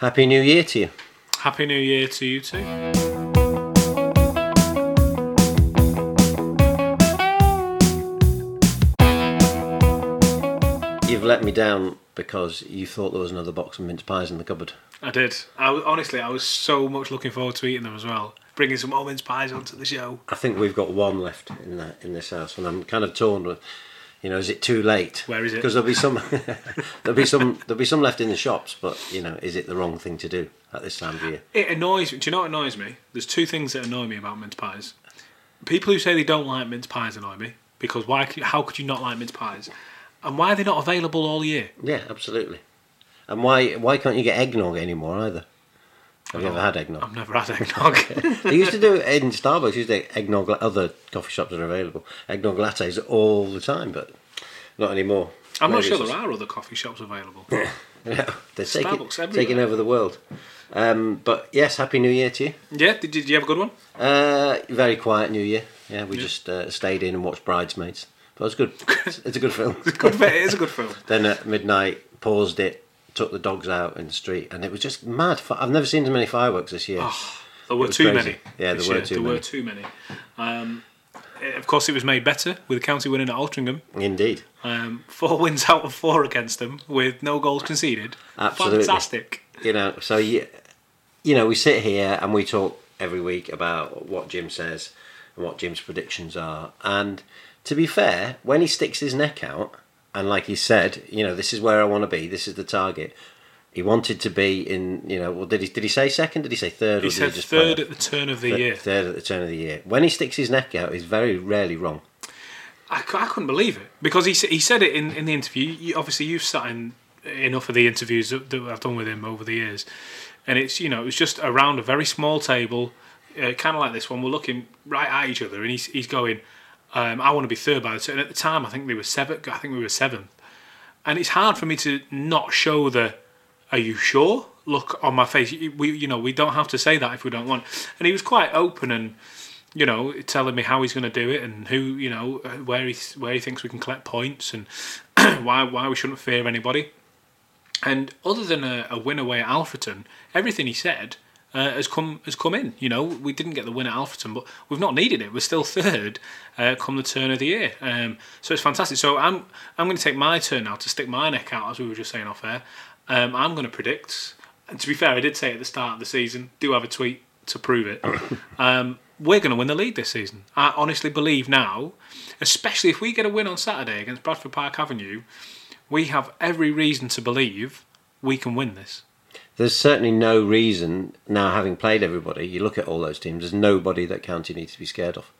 Happy New Year to you. Happy New Year to you too. You've let me down because you thought there was another box of mince pies in the cupboard. I did. I honestly, I was so much looking forward to eating them as well. Bringing some more mince pies onto the show. I think we've got one left in that in this house, and I'm kind of torn with. You know, is it too late? Where is it? Because there'll be some, there'll be some, there'll be some left in the shops. But you know, is it the wrong thing to do at this time of year? It annoys me. Do you know what annoys me? There's two things that annoy me about mince pies. People who say they don't like mince pies annoy me because why? How could you not like mince pies? And why are they not available all year? Yeah, absolutely. And why why can't you get eggnog anymore either? Have you ever had eggnog? I've never had eggnog. they used to do it in Starbucks. Used to do eggnog. Other coffee shops are available. Eggnog lattes all the time, but not anymore. I'm not sure there are other coffee shops available. Yeah, they're taking, taking over the world. Um, but yes, happy New Year to you. yeah, did, did you have a good one? Uh, very quiet New Year. Yeah, we just uh, stayed in and watched Bridesmaids. But it was good. It's, it's a good film. Good. It is a good film. then at midnight, paused it, took the dogs out in the street, and it was just mad. I've never seen as many fireworks this year. There were too crazy. many. Yeah, there were year. too There many. were too many. Um, of course, it was made better with the county winning at Altrincham. Indeed. Um, four wins out of four against them with no goals conceded. Absolutely. Fantastic. you know so you, you know we sit here and we talk every week about what jim says and what jim's predictions are and to be fair when he sticks his neck out and like he said you know this is where i want to be this is the target he wanted to be in you know well did he did he say second did he say third He or did said just third at the turn of the th- year. third at the turn of the year when he sticks his neck out he's very rarely wrong I, I couldn't believe it because he he said it in, in the interview. You, obviously, you've sat in enough of the interviews that, that I've done with him over the years, and it's you know it was just around a very small table, uh, kind of like this one. We're looking right at each other, and he's he's going, um, "I want to be third by the turn." At the time, I think they were seventh. I think we were seventh, and it's hard for me to not show the "Are you sure?" look on my face. We you know we don't have to say that if we don't want. And he was quite open and you know, telling me how he's going to do it and who, you know, where he where he thinks we can collect points and why why we shouldn't fear anybody. And other than a, a win away at Alfreton, everything he said uh, has come has come in. You know, we didn't get the win at Alfreton, but we've not needed it. We're still third uh, come the turn of the year. Um, so it's fantastic. So I'm I'm going to take my turn now to stick my neck out, as we were just saying off air. Um, I'm going to predict. And to be fair, I did say at the start of the season, do have a tweet to prove it. Um, we're going to win the league this season. I honestly believe now, especially if we get a win on Saturday against Bradford Park Avenue, we have every reason to believe we can win this. there's certainly no reason now having played everybody you look at all those teams there's nobody that county needs to be scared of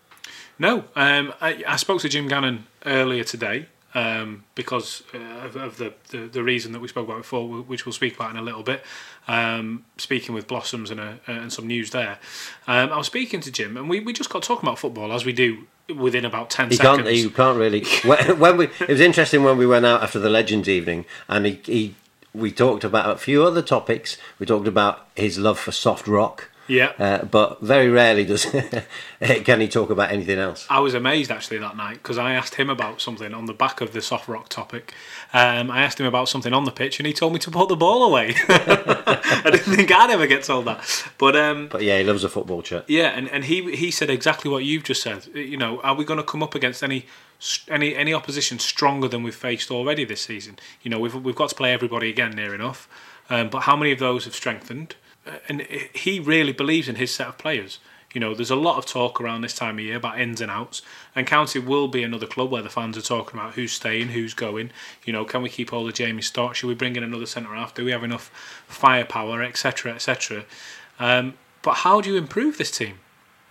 No, um, I, I spoke to Jim Gannon earlier today um, because uh, of, of the, the, the reason that we spoke about before, which we'll speak about in a little bit. Um, speaking with Blossoms and, a, and some news there. Um, I was speaking to Jim and we, we just got talking about football as we do within about 10 You seconds. can't. You can't really. When, when we, it was interesting when we went out after the Legends evening, and he, he, we talked about a few other topics. We talked about his love for soft rock, yeah. uh, but very rarely does can he talk about anything else. I was amazed actually that night because I asked him about something on the back of the soft rock topic. Um, I asked him about something on the pitch and he told me to put the ball away. I didn't think I'd ever get told that. But um, But yeah, he loves a football chat. yeah, and, and he he said exactly what you've just said. You know, are we going to come up against any any any opposition stronger than we've faced already this season? You know, we've we've got to play everybody again near enough. Um, but how many of those have strengthened? And he really believes in his set of players. You know, there's a lot of talk around this time of year about ins and outs, and County will be another club where the fans are talking about who's staying, who's going. You know, can we keep all the Jamie Stott? Should we bring in another centre half? Do we have enough firepower, etc., etc. Um, but how do you improve this team?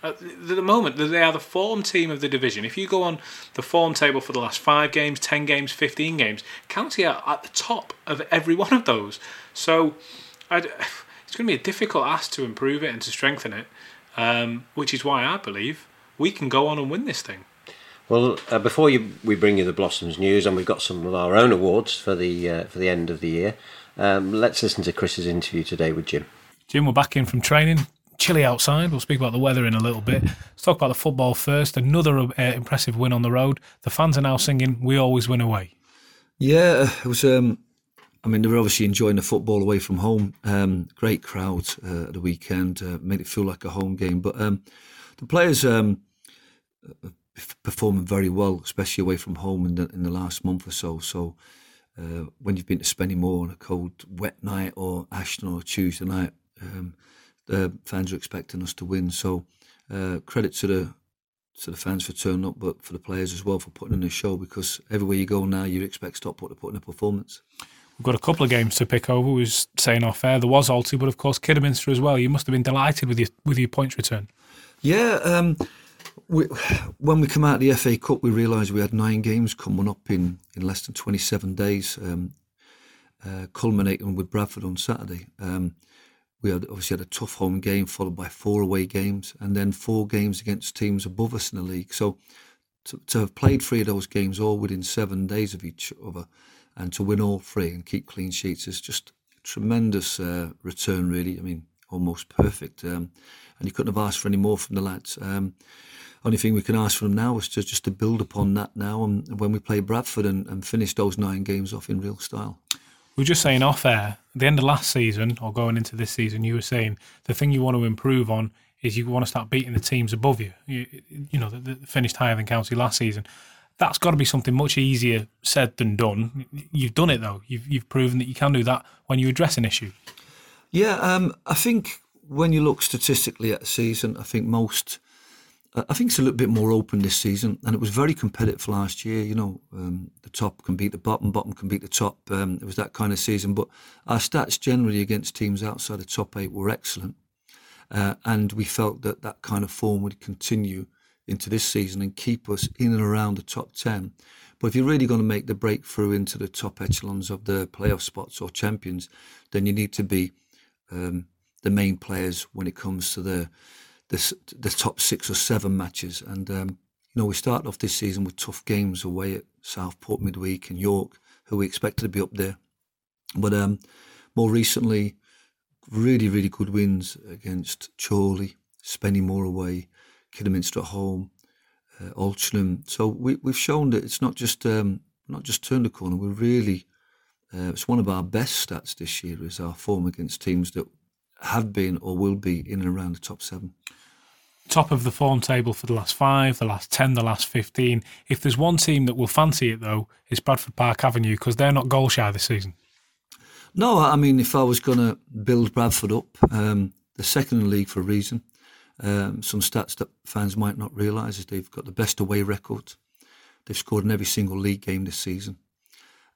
At the moment, they are the form team of the division. If you go on the form table for the last five games, ten games, fifteen games, County are at the top of every one of those. So, I'd, it's going to be a difficult ask to improve it and to strengthen it, um, which is why I believe we can go on and win this thing. Well, uh, before you, we bring you the Blossoms news, and we've got some of our own awards for the uh, for the end of the year. Um, let's listen to Chris's interview today with Jim. Jim, we're back in from training. Chilly outside. We'll speak about the weather in a little bit. Let's talk about the football first. Another uh, impressive win on the road. The fans are now singing "We always win away." Yeah, it was um, I mean, they were obviously enjoying the football away from home. Um, great crowd uh, at the weekend, uh, made it feel like a home game. But um, the players um, performing very well, especially away from home in the, in the last month or so. So uh, when you've been to Spennymoor on a cold, wet night, or Ashton or Tuesday night, um, the fans are expecting us to win. So uh, credit to the to the fans for turning up, but for the players as well for putting in a show. Because everywhere you go now, you expect Stockport to put in a performance. We've got a couple of games to pick over. We was saying off air there was Alty, but of course Kidderminster as well. You must have been delighted with your with your points return. Yeah, um, we, when we come out of the FA Cup, we realised we had nine games coming up in, in less than 27 days, um, uh, culminating with Bradford on Saturday. Um, we had obviously had a tough home game followed by four away games and then four games against teams above us in the league. So to, to have played three of those games all within seven days of each other and to win all three and keep clean sheets is just tremendous uh, return, really. I mean, almost perfect. Um, and you couldn't have asked for any more from the lads. Um, only thing we can ask from them now is to just to build upon that now and when we play Bradford and, and finish those nine games off in real style. We were just saying off air, at the end of last season or going into this season, you were saying the thing you want to improve on is you want to start beating the teams above you. You, you know, that, finished higher than County last season. That's got to be something much easier said than done. You've done it though. You've you've proven that you can do that when you address an issue. Yeah, um, I think when you look statistically at the season, I think most I think it's a little bit more open this season, and it was very competitive last year. You know, um, the top can beat the bottom, bottom can beat the top. Um, it was that kind of season, but our stats generally against teams outside the top eight were excellent, uh, and we felt that that kind of form would continue into this season and keep us in and around the top ten. But if you're really going to make the breakthrough into the top echelons of the playoff spots or champions, then you need to be um, the main players when it comes to the the, the top six or seven matches. And, um, you know, we started off this season with tough games away at Southport midweek and York, who we expected to be up there. But um, more recently, really, really good wins against Chorley, Spennymoor away, Kidderminster at home, uh, Altrincham. So we, we've shown that it's not just um, not just turned the corner. We're really uh, it's one of our best stats this year is our form against teams that have been or will be in and around the top seven top of the form table for the last five, the last 10, the last 15. If there's one team that will fancy it, though, it's Bradford Park Avenue because they're not goal shy this season. No, I mean, if I was going to build Bradford up, um, they're second in the league for a reason. Um, some stats that fans might not realise is they've got the best away record. They've scored in every single league game this season.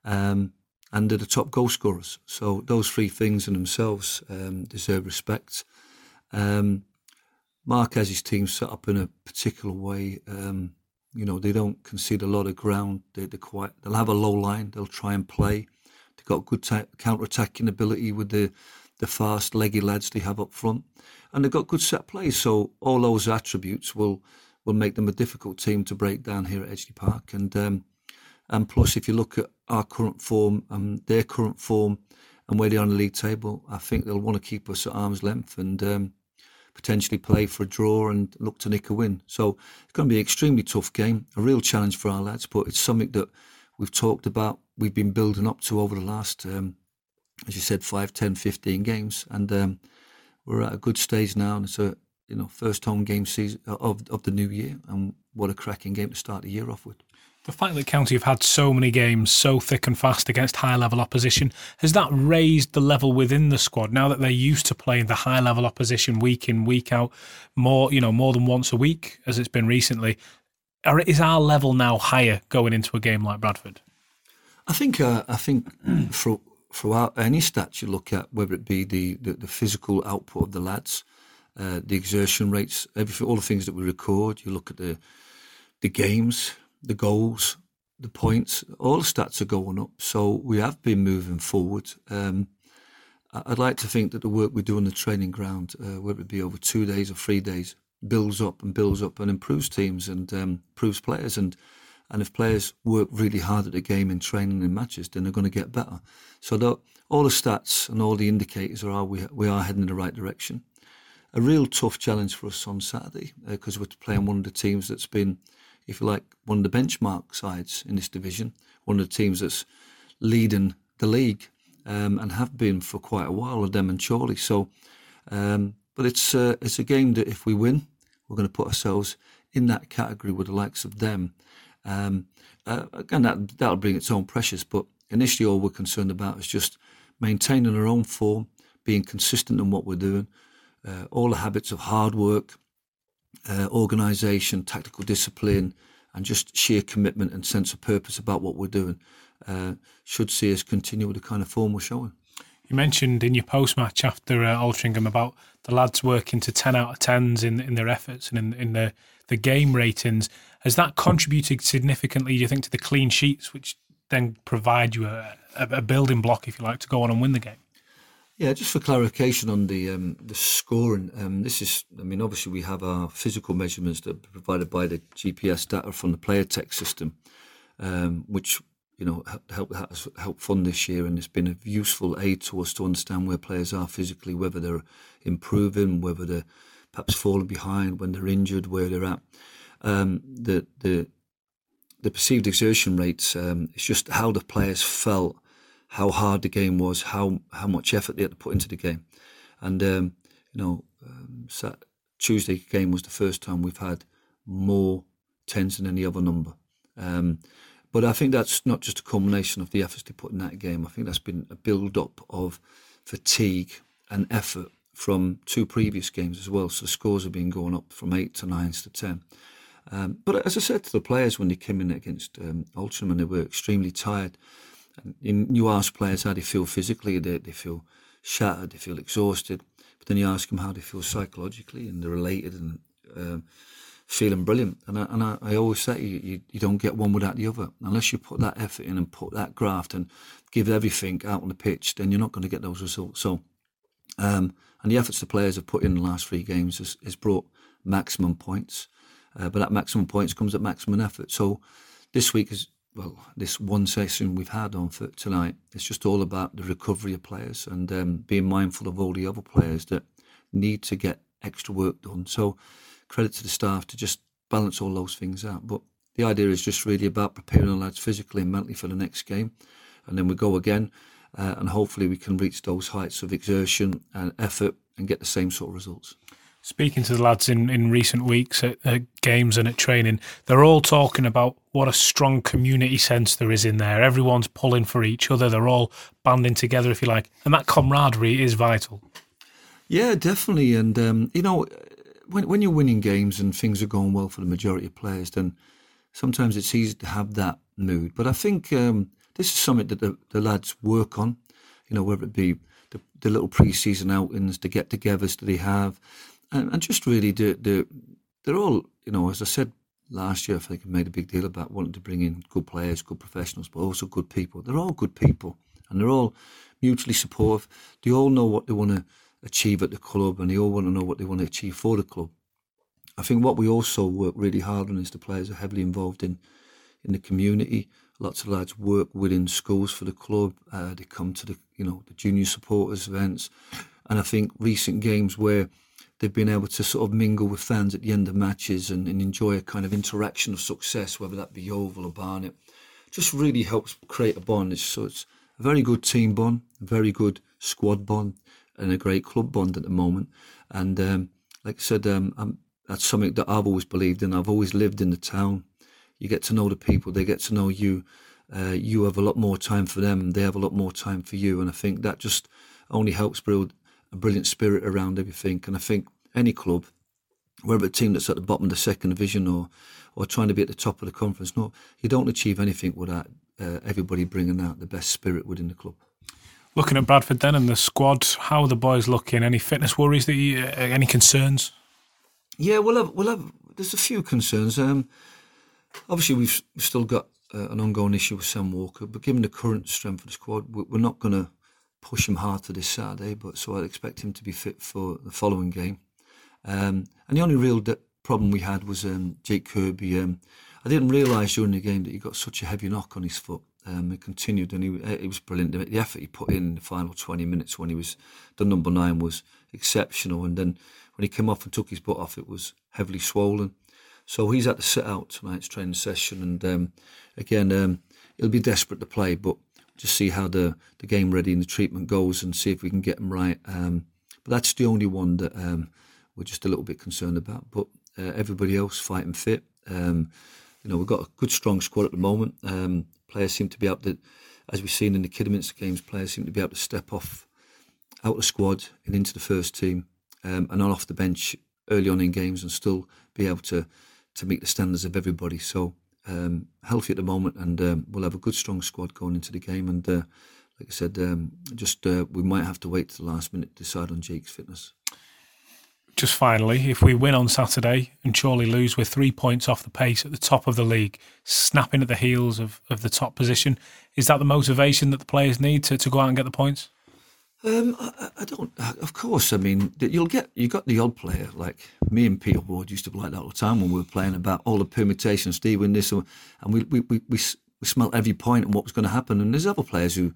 Um, and they're the top goal scorers. So those three things in themselves um, deserve respect. Um, his team set up in a particular way. Um, you know, they don't concede a lot of ground. They, are quite. They'll have a low line. They'll try and play. They've got good ta- counter-attacking ability with the the fast, leggy lads they have up front, and they've got good set plays. So all those attributes will will make them a difficult team to break down here at Edgeley Park. And um, and plus, if you look at our current form and their current form and where they are on the league table, I think they'll want to keep us at arm's length. And um, potentially play for a draw and look to nick a win. So it's going to be an extremely tough game, a real challenge for our lads, but it's something that we've talked about, we've been building up to over the last, um, as you said, 5, 10, 15 games. And um, we're at a good stage now, and it's a you know first home game season of, of the new year, and what a cracking game to start the year off with. The fact that County have had so many games so thick and fast against high level opposition, has that raised the level within the squad now that they're used to playing the high level opposition week in, week out, more, you know, more than once a week as it's been recently? Or is our level now higher going into a game like Bradford? I think uh, I think for, throughout any stats you look at, whether it be the, the, the physical output of the lads, uh, the exertion rates, everything, all the things that we record, you look at the the games, the goals, the points, all the stats are going up. So we have been moving forward. Um, I'd like to think that the work we do on the training ground, uh, whether it be over two days or three days, builds up and builds up and improves teams and um, improves players. And and if players work really hard at the game in training and matches, then they're going to get better. So the, all the stats and all the indicators are we we are heading in the right direction. A real tough challenge for us on Saturday because uh, we're playing one of the teams that's been if you like, one of the benchmark sides in this division, one of the teams that's leading the league. um, and have been for quite a while, with them and Chorley. So, um, but it's uh, it's a game that if we win, we're going to put ourselves in that category with the likes of them. Um, uh, again, that that'll bring its own pressures. But initially, all we're concerned about is just maintaining our own form, being consistent in what we're doing, uh, all the habits of hard work, uh, organisation, tactical discipline, and just sheer commitment and sense of purpose about what we're doing uh, should see us continue with the kind of form we're showing. You mentioned in your post match after uh, Altrincham about the lads working to 10 out of 10s in, in their efforts and in, in the, the game ratings. Has that contributed significantly, do you think, to the clean sheets, which then provide you a, a building block, if you like, to go on and win the game? Yeah, just for clarification on the um, the scoring, um, this is, I mean, obviously we have our physical measurements that are provided by the GPS data from the player tech system, um, which you know help has helped fund this year, and it's been a useful aid to us to understand where players are physically, whether they're improving, whether they're perhaps falling behind, when they're injured, where they're at. Um, the the the perceived exertion rates, um, it's just how the players felt how hard the game was, how how much effort they had to put into the game, and um, you know, um, Tuesday game was the first time we've had more tens than any other number. Um, but I think that's not just a culmination of the efforts they put in that game. I think that's been a build up of fatigue and effort from two previous games as well. So scores have been going up from eight to nines to ten. Um, but as I said to the players when they came in against um, and they were extremely tired. And you ask players how they feel physically, they, they feel shattered, they feel exhausted. But then you ask them how they feel psychologically, and they're related and uh, feeling brilliant. And I, and I, I always say you, you, you, don't get one without the other. Unless you put that effort in and put that graft and give everything out on the pitch, then you're not going to get those results. So, um, and the efforts the players have put in the last three games has, has brought maximum points. Uh, but that maximum points comes at maximum effort. So this week is well, this one session we've had on for tonight, it's just all about the recovery of players and um, being mindful of all the other players that need to get extra work done. So, credit to the staff to just balance all those things out. But the idea is just really about preparing the lads physically and mentally for the next game, and then we go again, uh, and hopefully we can reach those heights of exertion and effort and get the same sort of results speaking to the lads in, in recent weeks at, at, games and at training, they're all talking about what a strong community sense there is in there. Everyone's pulling for each other. They're all banding together, if you like, and that camaraderie is vital. Yeah, definitely. And um, you know, when when you're winning games and things are going well for the majority of players, then sometimes it's easy to have that mood. But I think um, this is something that the, the lads work on. You know, whether it be the, the little pre-season outings, the get-togethers that they have and, and just really the, the they're all you know as I said last year I think I made a big deal about wanting to bring in good players, good professionals, but also good people. They're all good people and they're all mutually supportive. They all know what they want to achieve at the club and they all want to know what they want to achieve for the club. I think what we also work really hard on is the players are heavily involved in in the community. Lots of lads work within schools for the club. Uh, they come to the you know the junior supporters events, and I think recent games where they've been able to sort of mingle with fans at the end of matches and, and enjoy a kind of interaction of success, whether that be Yeovil or Barnet. Just really helps create a bond. It's, so it's a very good team bond, a very good squad bond, and a great club bond at the moment. And um, like I said, um, that's something that I've always believed in. I've always lived in the town. You get to know the people, they get to know you. Uh, you have a lot more time for them, they have a lot more time for you. And I think that just only helps build a brilliant spirit around everything. And I think any club, whether a team that's at the bottom of the second division or or trying to be at the top of the conference, no, you don't achieve anything without uh, everybody bringing out the best spirit within the club. Looking at Bradford then and the squad, how are the boys looking? Any fitness worries that you, uh, any concerns? Yeah, we'll have we'll have. There's a few concerns. Um, obviously, we've still got uh, an ongoing issue with Sam Walker, but given the current strength of the squad, we're not going to push him hard for this Saturday, but so I'd expect him to be fit for the following game. Um, and the only real de- problem we had was um, Jake Kirby. Um, I didn't realise during the game that he got such a heavy knock on his foot. Um, it continued, and he it was brilliant. The, effort he put in, in the final twenty minutes when he was the number nine was exceptional. And then when he came off and took his butt off, it was heavily swollen. So he's had to sit out tonight's training session, and um, again, um, he'll be desperate to play, but just see how the, the game ready and the treatment goes and see if we can get him right. Um, but that's the only one that um, we're just a little bit concerned about. But uh, everybody else fighting fit. Um, you know, we've got a good, strong squad at the moment. Um, players seem to be able to, as we've seen in the Kidderminster games, players seem to be able to step off out of the squad and into the first team and on off the bench early on in games and still be able to to meet the standards of everybody. So um, healthy at the moment, and um, we'll have a good, strong squad going into the game. And uh, like I said, um, just uh, we might have to wait to the last minute to decide on Jake's fitness. Just finally, if we win on Saturday and Chorley lose, we're three points off the pace at the top of the league, snapping at the heels of, of the top position. Is that the motivation that the players need to, to go out and get the points? Um, I, I, don't. Of course, I mean you'll get you got the odd player like me and Peter Ward used to be like that all the time when we were playing about all the permutations. Steve and this, and we we we we, we smelt every point and what was going to happen. And there's other players who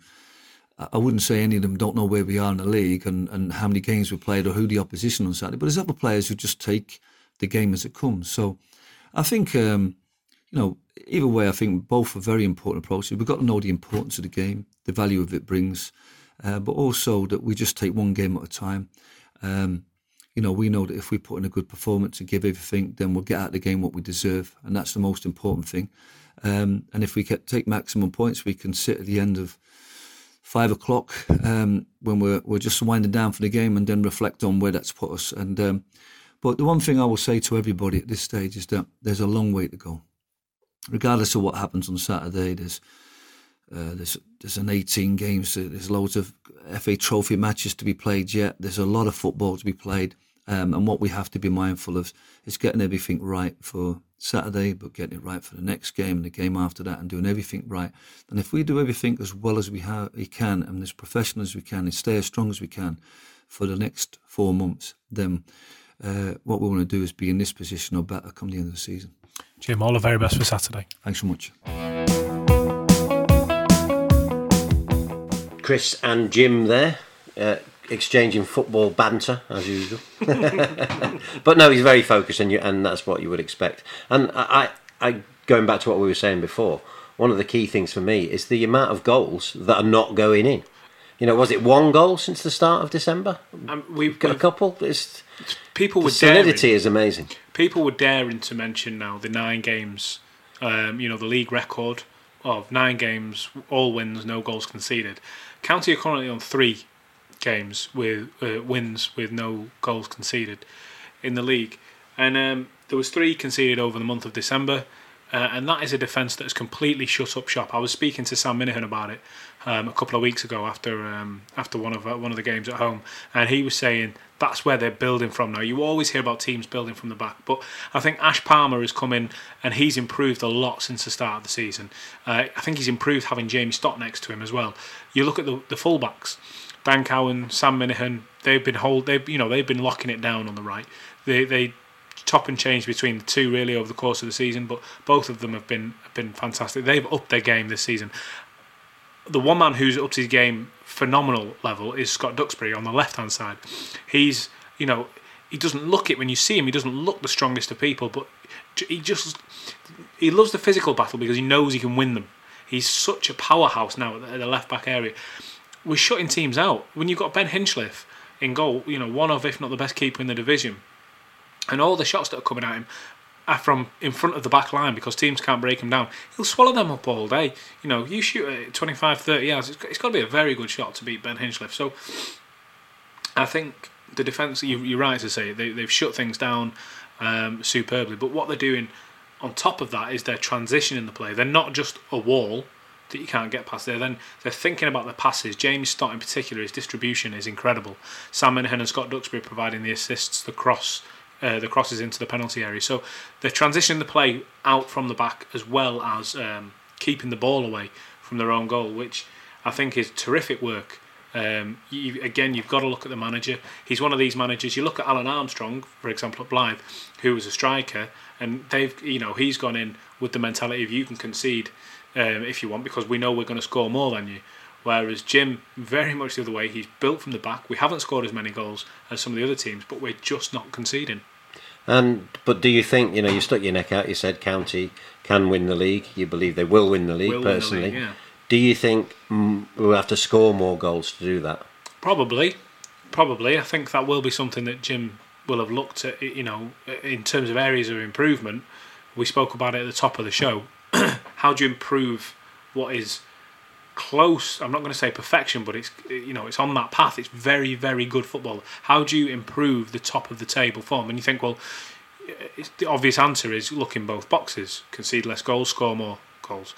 I wouldn't say any of them don't know where we are in the league and, and how many games we played or who the opposition on Saturday. But there's other players who just take the game as it comes. So I think um, you know either way, I think both are very important approaches. We've got to know the importance of the game, the value of it brings uh, but also that we just take one game at a time. Um, you know, we know that if we put in a good performance and give everything, then we'll get out of the game what we deserve, and that's the most important thing. Um, and if we take maximum points, we can sit at the end of five o'clock um, when we're we're just winding down for the game, and then reflect on where that's put us. And um, but the one thing I will say to everybody at this stage is that there's a long way to go, regardless of what happens on Saturday. There's uh, there's there's an 18 games. There's loads of FA Trophy matches to be played yet. There's a lot of football to be played, um, and what we have to be mindful of is getting everything right for Saturday, but getting it right for the next game and the game after that, and doing everything right. And if we do everything as well as we, have, we can, and as professional as we can, and stay as strong as we can for the next four months, then uh, what we want to do is be in this position or better come the end of the season. Jim, all the very best for Saturday. Thanks so much. Chris and Jim there, uh, exchanging football banter as usual. but no, he's very focused, and you, and that's what you would expect. And I, I, going back to what we were saying before, one of the key things for me is the amount of goals that are not going in. You know, was it one goal since the start of December? Um, we've got a couple. It's, people the solidity daring, is amazing. People were daring to mention now the nine games. Um, you know, the league record of nine games, all wins, no goals conceded. County are currently on three games with uh, wins with no goals conceded in the league, and um, there was three conceded over the month of December. Uh, and that is a defence that has completely shut up shop. I was speaking to Sam Minihan about it um, a couple of weeks ago after um, after one of uh, one of the games at home, and he was saying that's where they're building from now. You always hear about teams building from the back, but I think Ash Palmer has come in and he's improved a lot since the start of the season. Uh, I think he's improved having Jamie Stott next to him as well. You look at the the fullbacks, Dan Cowan, Sam Minihan. They've been hold. They you know they've been locking it down on the right. They they top and change between the two really over the course of the season, but both of them have been have been fantastic. They've upped their game this season. The one man who's up to his game phenomenal level is Scott Duxbury on the left hand side. He's you know he doesn't look it when you see him. He doesn't look the strongest of people, but he just he loves the physical battle because he knows he can win them. He's such a powerhouse now at the left back area. We're shutting teams out when you've got Ben Hinchliffe in goal. You know, one of if not the best keeper in the division, and all the shots that are coming at him from in front of the back line because teams can't break him down. He'll swallow them up all day. You know, you shoot at 25, 30 yards, it's, it's got to be a very good shot to beat Ben Hinchliffe. So I think the defence, you, are right to say, they, they've shut things down um, superbly. But what they're doing on top of that is their transition in the play. They're not just a wall that you can't get past there. Then they're thinking about the passes. James Stott in particular, his distribution is incredible. Sam Minihan and Scott Duxbury providing the assists, the cross, uh, the crosses into the penalty area. So they're transitioning the play out from the back as well as um, keeping the ball away from their own goal, which I think is terrific work. Um, you, again, you've got to look at the manager. He's one of these managers. You look at Alun Armstrong, for example, at Blyth, who was a striker, and they've, you know, he's gone in with the mentality of you can concede um, if you want because we know we're going to score more than you. Whereas Jim, very much the other way, he's built from the back. We haven't scored as many goals as some of the other teams, but we're just not conceding. And but do you think you know you stuck your neck out? You said County can win the league. You believe they will win the league will personally. The league, yeah. Do you think we'll have to score more goals to do that? Probably, probably. I think that will be something that Jim will have looked at. You know, in terms of areas of improvement, we spoke about it at the top of the show. How do you improve what is close? I'm not going to say perfection, but it's you know it's on that path. It's very very good football. How do you improve the top of the table form? And you think, well, it's, the obvious answer is look in both boxes: concede less goals, score more goals.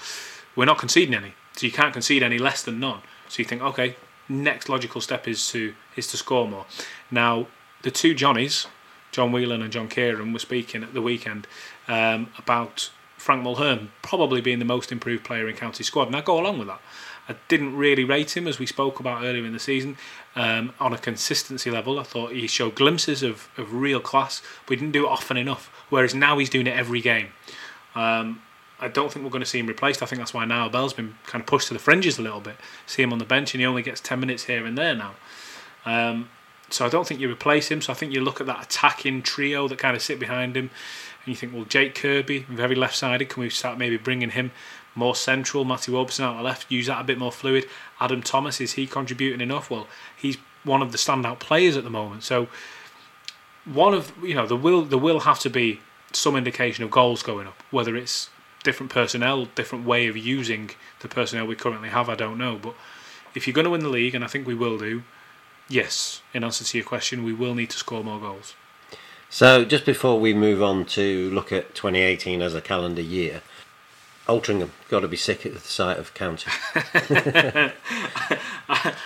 We're not conceding any, so you can't concede any less than none. So you think, okay, next logical step is to is to score more. Now, the two Johnnies, John Whelan and John Kieran, were speaking at the weekend um, about Frank Mulhern probably being the most improved player in county squad, and I go along with that. I didn't really rate him as we spoke about earlier in the season um, on a consistency level. I thought he showed glimpses of, of real class, but he didn't do it often enough. Whereas now he's doing it every game. Um, I don't think we're going to see him replaced. I think that's why now Bell's been kind of pushed to the fringes a little bit. See him on the bench, and he only gets 10 minutes here and there now. Um, so I don't think you replace him. So I think you look at that attacking trio that kind of sit behind him, and you think, well, Jake Kirby, very left sided. Can we start maybe bringing him more central? Matty Robertson out the left, use that a bit more fluid. Adam Thomas, is he contributing enough? Well, he's one of the standout players at the moment. So one of you know there will there will have to be some indication of goals going up, whether it's different personnel, different way of using the personnel we currently have. I don't know, but if you're going to win the league, and I think we will do, yes, in answer to your question, we will need to score more goals. So, just before we move on to look at 2018 as a calendar year, Altrincham got to be sick at the sight of county. I,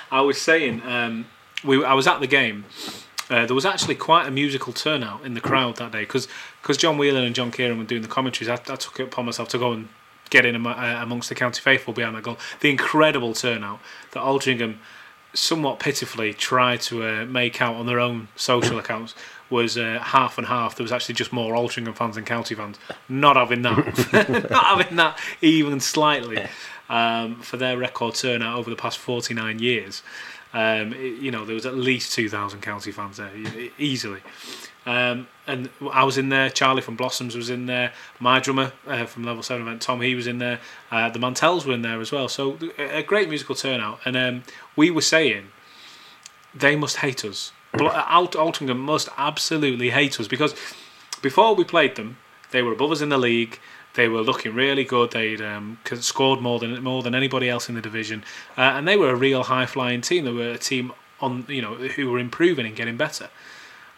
I was saying, um, we I was at the game. Uh, there was actually quite a musical turnout in the crowd that day because John Whelan and John Kieran were doing the commentaries. I, I took it upon myself to go and get in uh, amongst the county faithful behind that goal. The incredible turnout that Altrincham somewhat pitifully tried to uh, make out on their own social accounts was uh, half and half. There was actually just more Altrincham fans than County fans. Not having that, not having that even slightly um, for their record turnout over the past forty nine years. Um, it, you know, there was at least 2,000 county fans there, easily. Um, and I was in there, Charlie from Blossoms was in there, my drummer uh, from Level 7 event, Tom, he was in there, uh, the Mantels were in there as well. So a great musical turnout. And um, we were saying they must hate us. Alt- Altrincham must absolutely hate us because before we played them, they were above us in the league. They were looking really good. They'd um, scored more than more than anybody else in the division, uh, and they were a real high flying team. They were a team on you know who were improving and getting better.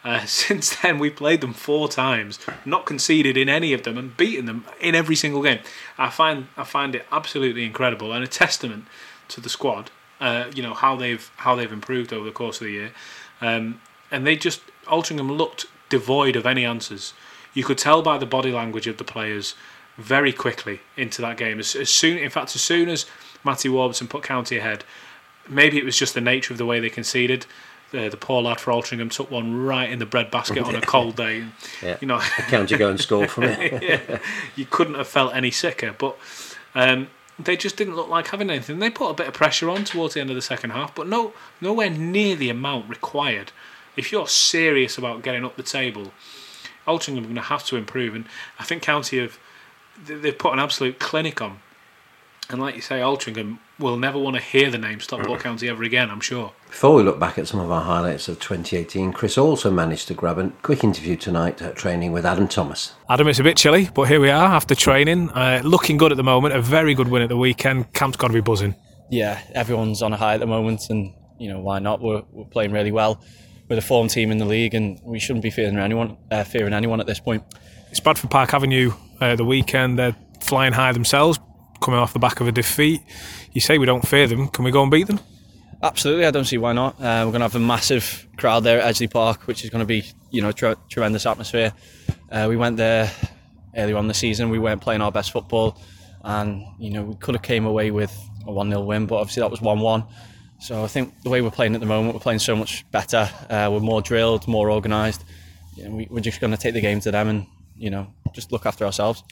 Uh, since then, we played them four times, not conceded in any of them, and beaten them in every single game. I find I find it absolutely incredible and a testament to the squad. Uh, you know how they've how they've improved over the course of the year, um, and they just Altrincham looked devoid of any answers. You could tell by the body language of the players very quickly into that game. As, as soon, in fact, as soon as Matty Warburton put County ahead, maybe it was just the nature of the way they conceded. The, the poor lad for Altrincham took one right in the breadbasket on a cold day. Yeah. You know, County go and score from it. yeah, you couldn't have felt any sicker. But um, they just didn't look like having anything. They put a bit of pressure on towards the end of the second half, but no, nowhere near the amount required. If you're serious about getting up the table, Altrincham are going to have to improve, and I think County have they've put an absolute clinic on. And like you say, Altrincham will never want to hear the name Stockport County ever again, I'm sure. Before we look back at some of our highlights of 2018, Chris also managed to grab a quick interview tonight at training with Adam Thomas. Adam, it's a bit chilly, but here we are after training. Uh, looking good at the moment, a very good win at the weekend. Camp's got to be buzzing. Yeah, everyone's on a high at the moment, and you know why not? We're, we're playing really well. We're the form team in the league, and we shouldn't be fearing anyone, uh, fearing anyone at this point. It's Bradford Park Avenue uh, the weekend. They're flying high themselves, coming off the back of a defeat. You say we don't fear them. Can we go and beat them? Absolutely, I don't see why not. Uh, we're going to have a massive crowd there at Edgeley Park, which is going to be, you know, tre- tremendous atmosphere. Uh, we went there earlier on the season. We weren't playing our best football, and you know, we could have came away with a one 0 win, but obviously that was one one. So I think the way we're playing at the moment, we're playing so much better. Uh, we're more drilled, more organised. You know, we, we're just going to take the game to them and you know just look after ourselves.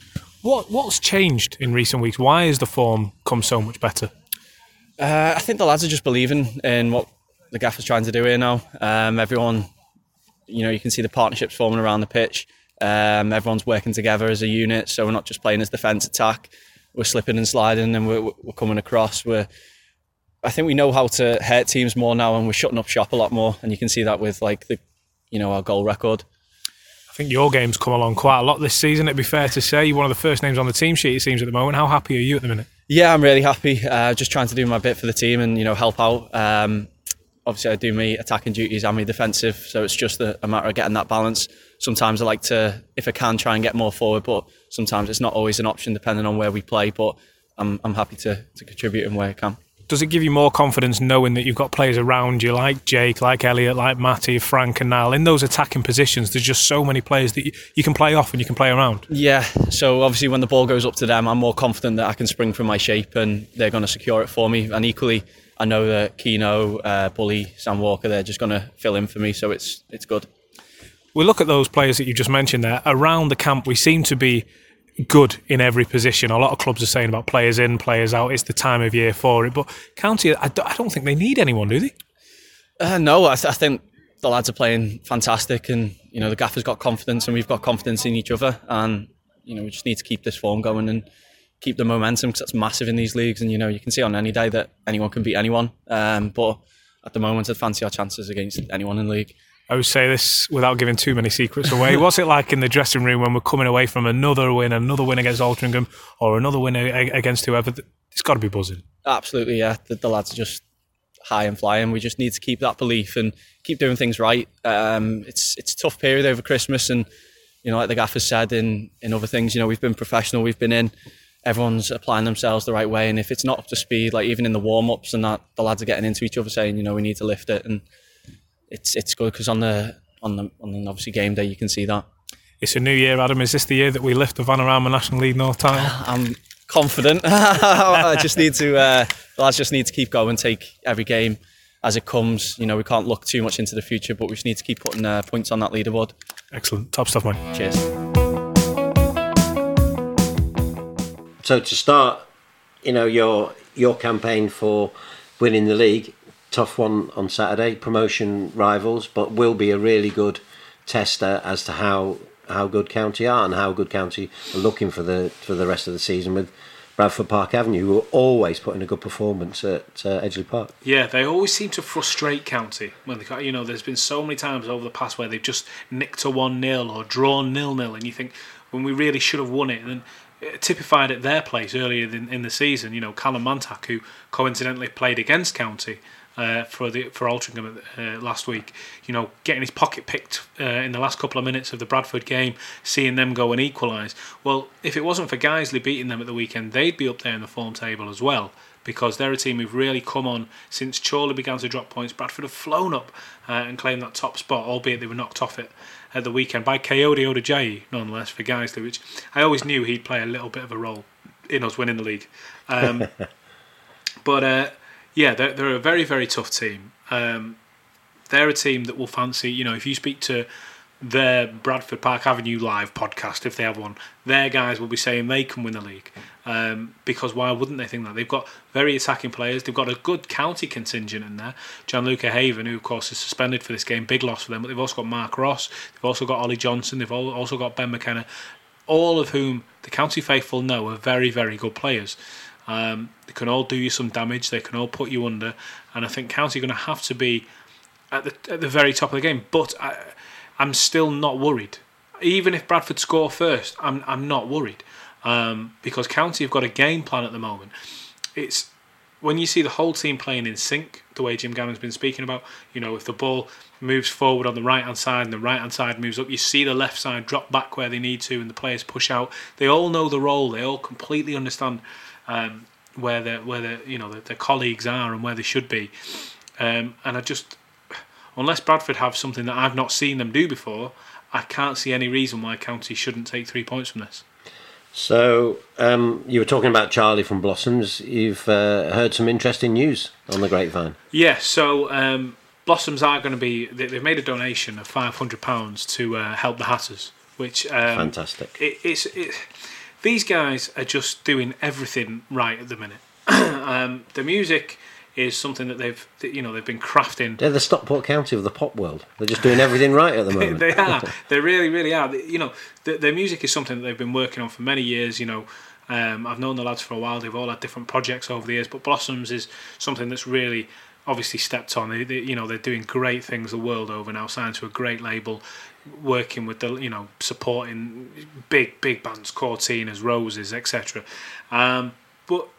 What what's changed in recent weeks? Why has the form come so much better? Uh, I think the lads are just believing in what the gaffer's trying to do here now. Um, everyone, you know, you can see the partnerships forming around the pitch. Um, everyone's working together as a unit, so we're not just playing as defence attack. we're slipping and sliding and we're, we're coming across. We're I think we know how to hurt teams more now, and we're shutting up shop a lot more. And you can see that with like the, you know, our goal record. I think your game's come along quite a lot this season. It'd be fair to say you're one of the first names on the team sheet. It seems at the moment. How happy are you at the minute? Yeah, I'm really happy. Uh, just trying to do my bit for the team and you know help out. Um, obviously, I do me attacking duties and me defensive, so it's just a, a matter of getting that balance. Sometimes I like to, if I can, try and get more forward, but sometimes it's not always an option depending on where we play. But I'm I'm happy to to contribute in where I can does it give you more confidence knowing that you've got players around you like Jake, like Elliot, like Matty, Frank, and Niall in those attacking positions? There's just so many players that you, you, can play off and you can play around. Yeah, so obviously when the ball goes up to them, I'm more confident that I can spring from my shape and they're going to secure it for me. And equally, I know that Keno, uh, Bully, Sam Walker, they're just going to fill in for me, so it's it's good. We look at those players that you just mentioned there around the camp. We seem to be good in every position. A lot of clubs are saying about players in, players out. It's the time of year for it. But County, I don't think they need anyone, do they? Uh, no, I, th- I, think the lads are playing fantastic, and you know the gaffer's got confidence, and we've got confidence in each other, and you know we just need to keep this form going and keep the momentum because that's massive in these leagues. And you know you can see on any day that anyone can beat anyone, um, but at the moment I'd fancy our chances against anyone in the league. I would say this without giving too many secrets away. What's it like in the dressing room when we're coming away from another win, another win against Altrincham, or another win against whoever? It's got to be buzzing. Absolutely, yeah. The, the, lads are just high and flying. We just need to keep that belief and keep doing things right. Um, it's it's a tough period over Christmas, and you know, like the gaffer said in in other things, you know, we've been professional. We've been in. Everyone's applying themselves the right way, and if it's not up to speed, like even in the warm ups and that, the lads are getting into each other, saying, you know, we need to lift it and it's it's good because on the on the on the obviously game day you can see that. It's a new year, Adam. Is this the year that we lift the Vanarama National League North title? I'm confident. I just need to uh, lads just need to keep going, take every game as it comes. You know, we can't look too much into the future, but we just need to keep putting uh, points on that leaderboard. Excellent, top stuff, man. Cheers. So to start, you know your your campaign for winning the league tough one on Saturday, promotion rivals, but will be a really good tester as to how how good County are and how good County are looking for the for the rest of the season with Bradford Park Avenue, who are always putting a good performance at uh, Edgeley Park. Yeah, they always seem to frustrate County when they, you know, there's been so many times over the past where they've just nicked a one 0 or drawn nil nil, and you think when we really should have won it, and it typified at their place earlier in, in the season. You know, Callum Mantak, who coincidentally played against County uh, for the for Altrincham uh, last week. You know, getting his pocket picked uh, in the last couple of minutes of the Bradford game, seeing them go and equalise. Well, if it wasn't for Guiseley beating them at the weekend, they'd be up there in the form table as well. Because they're a team who've really come on since Chorley began to drop points. Bradford have flown up uh, and claimed that top spot, albeit they were knocked off it at the weekend by Kayode Odejayi, nonetheless, for Guiseley, which I always knew he'd play a little bit of a role in us winning the league. Um, but uh, yeah, they're, they're a very, very tough team. Um, they're a team that will fancy, you know, if you speak to their Bradford Park Avenue live podcast, if they have one, their guys will be saying they can win the league. Um, because why wouldn't they think that? They've got very attacking players. They've got a good county contingent in there. Gianluca Havern, who of course is suspended for this game, big loss for them. But they've also got Mark Ross. They've also got Ollie Johnson. They've also got Ben McKenna. All of whom the county faithful know are very, very good players. Um, they can all do you some damage. They can all put you under, and I think County are going to have to be at the at the very top of the game. But I, I'm still not worried. Even if Bradford score first, I'm I'm not worried um, because County have got a game plan at the moment. It's when you see the whole team playing in sync, the way Jim Gannon's been speaking about. You know, if the ball moves forward on the right hand side and the right hand side moves up, you see the left side drop back where they need to, and the players push out. They all know the role. They all completely understand um, where their where their you know their, their, colleagues are and where they should be. Um, and I just unless Bradford have something that I've not seen them do before, I can't see any reason why County shouldn't take three points from this. So um, you were talking about Charlie from Blossoms. You've uh, heard some interesting news on the grapevine. Yeah. So um, Blossoms are going to be. They've made a donation of five hundred pounds to uh, help the Hatters, which um, fantastic. It, it's it, these guys are just doing everything right at the minute. um, the music is something that they've you know they've been crafting. They're the Stockport County of the pop world. They're just doing everything right at the moment. they are. They really, really are. You know, the, their music is something that they've been working on for many years. You know, Um, I've known the lads for a while. They've all had different projects over the years, but Blossoms is something that's really obviously stepped on. They, they, you know, they're doing great things the world over now. Signed to a great label, working with the you know supporting big big bands, Cortinas, Roses, etc. Um, but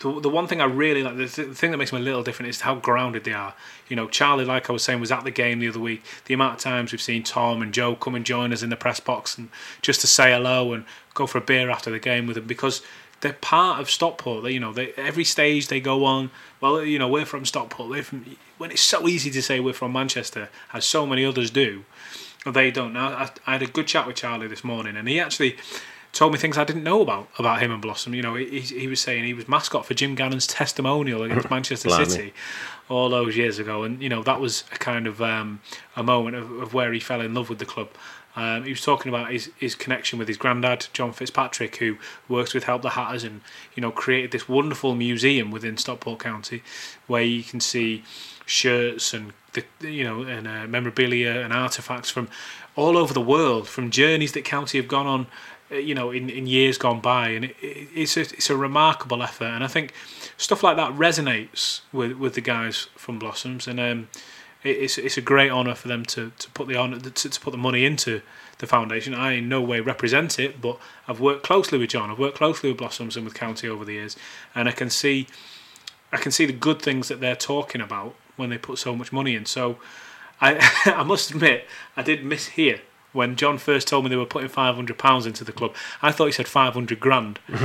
the, the one thing I really like, the, th- the thing that makes them a little different is how grounded they are. You know, Charlie, like I was saying, was at the game the other week. The amount of times we've seen Tom and Joe come and join us in the press box and just to say hello and go for a beer after the game with them because they're part of Stockport. They, you know, they, every stage they go on. Well, you know, we're from Stockport. We're from when it's so easy to say we're from Manchester, as so many others do. They don't. Now, I, I had a good chat with Charlie this morning, and he actually told me things I didn't know about about him and Blossom. You know, he, he was saying he was mascot for Jim Gannon's testimonial against Manchester City all those years ago, and you know that was a kind of um, a moment of, of where he fell in love with the club. Um, he was talking about his, his connection with his granddad, John Fitzpatrick, who works with Help the Hatters and you know created this wonderful museum within Stockport County, where you can see shirts and the you know and uh, memorabilia and artifacts from all over the world, from journeys that county have gone on, uh, you know, in, in years gone by, and it, it, it's a, it's a remarkable effort, and I think stuff like that resonates with, with the guys from Blossoms, and um, it's it's a great honour for them to, to put the honor to, to put the money into the foundation. I in no way represent it, but I've worked closely with John, I've worked closely with Blossoms and with County over the years, and I can see I can see the good things that they're talking about when they put so much money in. So I I must admit I did miss here when John first told me they were putting five hundred pounds into the club. I thought he said five hundred grand. Oh,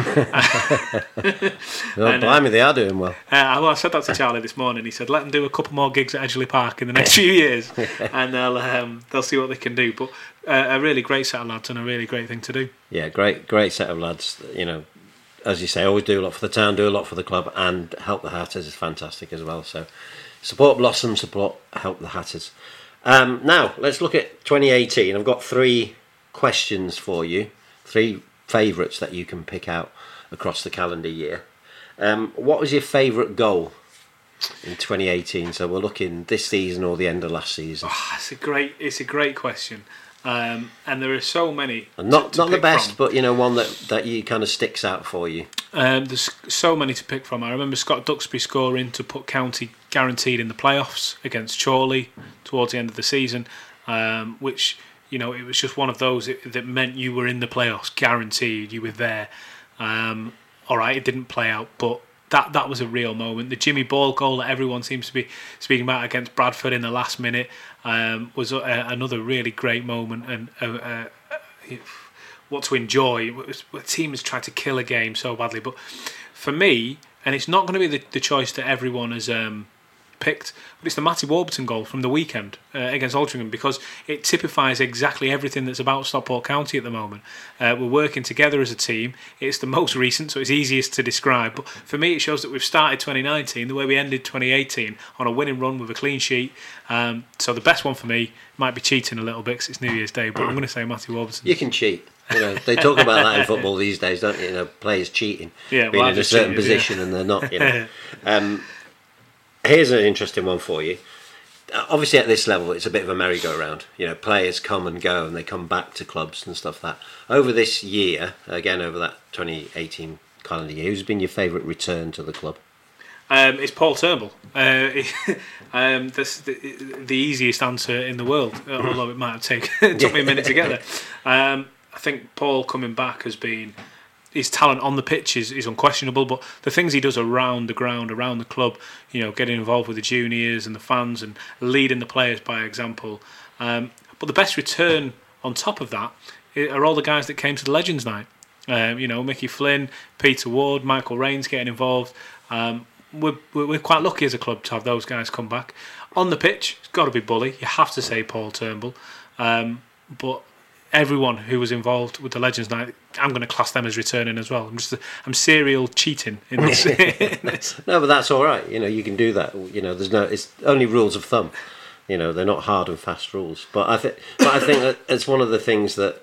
I know. blimey, they are doing well. Uh, well, I said that to Charlie this morning. He said, "Let them do a couple more gigs at Edgeley Park in the next few years, and they'll um, they'll see what they can do." But uh, a really great set of lads and a really great thing to do. Yeah, great, great set of lads. You know, as you say, always do a lot for the town, do a lot for the club, and help the Hatters is fantastic as well. So, support Blossom, support help the Hatters. Um, now let's look at 2018. I've got three questions for you, three favourites that you can pick out across the calendar year. Um, what was your favourite goal in 2018? So we're looking this season or the end of last season. Ah, it's a great it's a great question, um, and there are so many. And not to- to not the best, from. but you know one that that you kind of sticks out for you. Um, there's so many to pick from. I remember Scott Duxbury scoring to put County guaranteed in the playoffs against Chorley towards the end of the season, um, which you know it was just one of those that, that meant you were in the playoffs, guaranteed. You were there. Um, all right, it didn't play out, but that that was a real moment. The Jimmy Ball goal that everyone seems to be speaking about against Bradford in the last minute um, was a, another really great moment and. Uh, uh, what to enjoy. The team has tried to kill a game so badly, but for me, and it's not going to be the, the choice that everyone has um, picked, but it's the Matty Warburton goal from the weekend uh, against Altrincham because it typifies exactly everything that's about Stockport County at the moment. Uh, we're working together as a team. It's the most recent, so it's easiest to describe. But for me, it shows that we've started 2019 the way we ended 2018 on a winning run with a clean sheet. Um, so the best one for me might be cheating a little bit because it's New Year's Day, but I'm going to say Matty Warburton. You can cheat. You know, they talk about that in football these days, don't you? You know, players cheating, Yeah, being well, in a certain cheated, yeah. position and they're not. You know. um, here's an interesting one for you. Obviously, at this level, it's a bit of a merry-go-round. You know, players come and go, and they come back to clubs and stuff. Like that over this year, again over that 2018 calendar year, who's been your favourite return to the club? Um, it's Paul Turnbull. Uh, um, that's the, the easiest answer in the world, although it might have taken took me a minute to get there. Um, I think Paul coming back has been his talent on the pitch is, is unquestionable, but the things he does around the ground, around the club, you know, getting involved with the juniors and the fans and leading the players by example. Um, but the best return on top of that are all the guys that came to the Legends Night. Um, you know, Mickey Flynn, Peter Ward, Michael Raynes getting involved. Um, we're, we're quite lucky as a club to have those guys come back. On the pitch, it's got to be Bully. You have to say Paul Turnbull. Um, but everyone who was involved with the Legends Night, I'm going to class them as returning as well. I'm just I'm serial cheating in this. No, but that's all right. You know, you can do that. You know, there's no. It's only rules of thumb. You know, they're not hard and fast rules. But I think, but I think that it's one of the things that,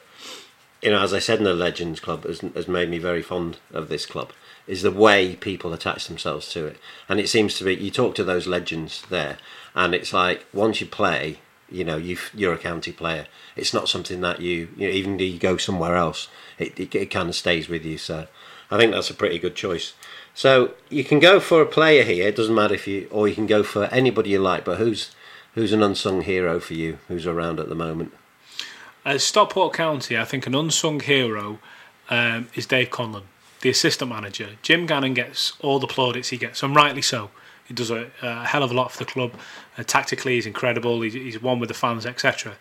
you know, as I said in the Legends Club, has, has made me very fond of this club. Is the way people attach themselves to it, and it seems to be. You talk to those legends there, and it's like once you play, you know, you you're a county player. It's not something that you, you know, even if you go somewhere else, it, it, it kind of stays with you. So I think that's a pretty good choice. So you can go for a player here. It doesn't matter if you, or you can go for anybody you like. But who's who's an unsung hero for you? Who's around at the moment? As Stockport County, I think an unsung hero um, is Dave Conlon, the assistant manager. Jim Gannon gets all the plaudits he gets, and rightly so. He does a, a hell of a lot for the club. Uh, tactically, he's incredible. He's, he's one with the fans, etc.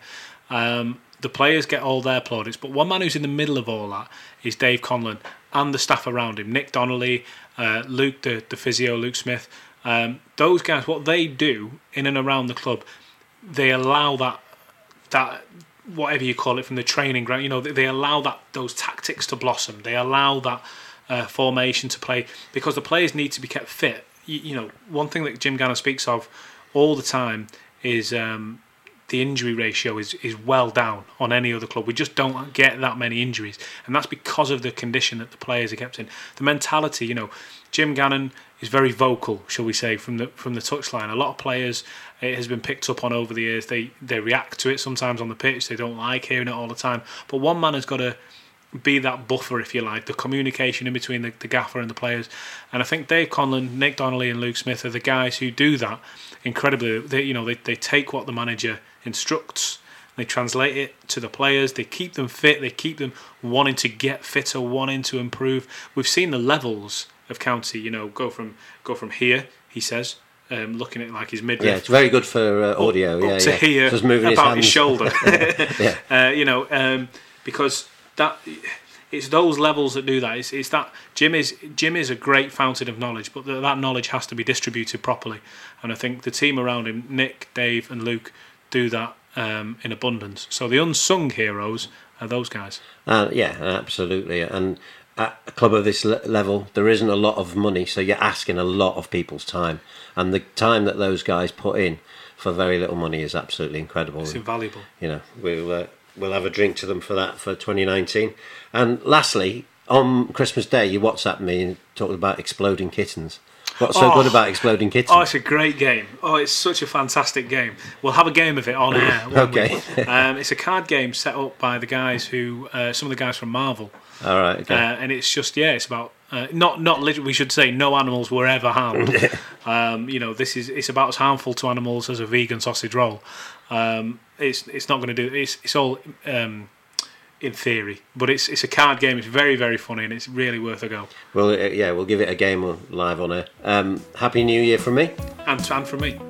Um, the players get all their plaudits, but one man who's in the middle of all that is Dave Conlon and the staff around him. Nick Donnelly, uh, Luke, the, the physio, Luke Smith. Um, those guys, what they do in and around the club, they allow that that whatever you call it from the training ground. You know, they, they allow that those tactics to blossom. They allow that uh, formation to play because the players need to be kept fit. You, you know, one thing that Jim Gannon speaks of all the time is um, the injury ratio is, is well down on any other club. We just don't get that many injuries, and that's because of the condition that the players are kept in. The mentality, you know, Jim Gannon is very vocal, shall we say, from the from the touchline. A lot of players, it has been picked up on over the years. They they react to it sometimes on the pitch. They don't like hearing it all the time. But one man has got to be that buffer, if you like, the communication in between the, the gaffer and the players. And I think Dave Conlon, Nick Donnelly, and Luke Smith are the guys who do that incredibly. They you know they, they take what the manager instructs. They translate it to the players. They keep them fit. They keep them wanting to get fitter, wanting to improve. We've seen the levels of County, you know, go from go from here. He says, um, looking at like his midriff. Yeah, it's very good for uh, audio. Up, yeah, to yeah. here, Just moving about his, his, shoulder. yeah. uh, you know, um, because that it's those levels that do that. It's, it's that Jim is Jim is a great fountain of knowledge, but th- that knowledge has to be distributed properly. And I think the team around him, Nick, Dave, and Luke, do that um, in abundance. So the unsung heroes are those guys. Uh, yeah, absolutely. And at a club of this le- level, there isn't a lot of money, so you're asking a lot of people's time. And the time that those guys put in for very little money is absolutely incredible. It's invaluable. You know, we'll uh, we'll have a drink to them for that for 2019. And lastly, on Christmas Day, you WhatsApp me and talked about exploding kittens. What's so Oh. good about exploding kittens? Oh, it's a great game. Oh, it's such a fantastic game. We'll have a game of it on air. Okay. um, it's a card game set up by the guys who, uh, some of the guys from Marvel, All right. Okay. uh, and it's just yeah, it's about uh, not not literally. We should say no animals were ever harmed. um, you know, this is it's about as harmful to animals as a vegan sausage roll. Um, it's it's not going to do. It's it's all. Um, in theory, but it's it's a card game. It's very very funny and it's really worth a go. well, uh, yeah, we'll give it a game live on air. Um, Happy New Year from me. And and from me.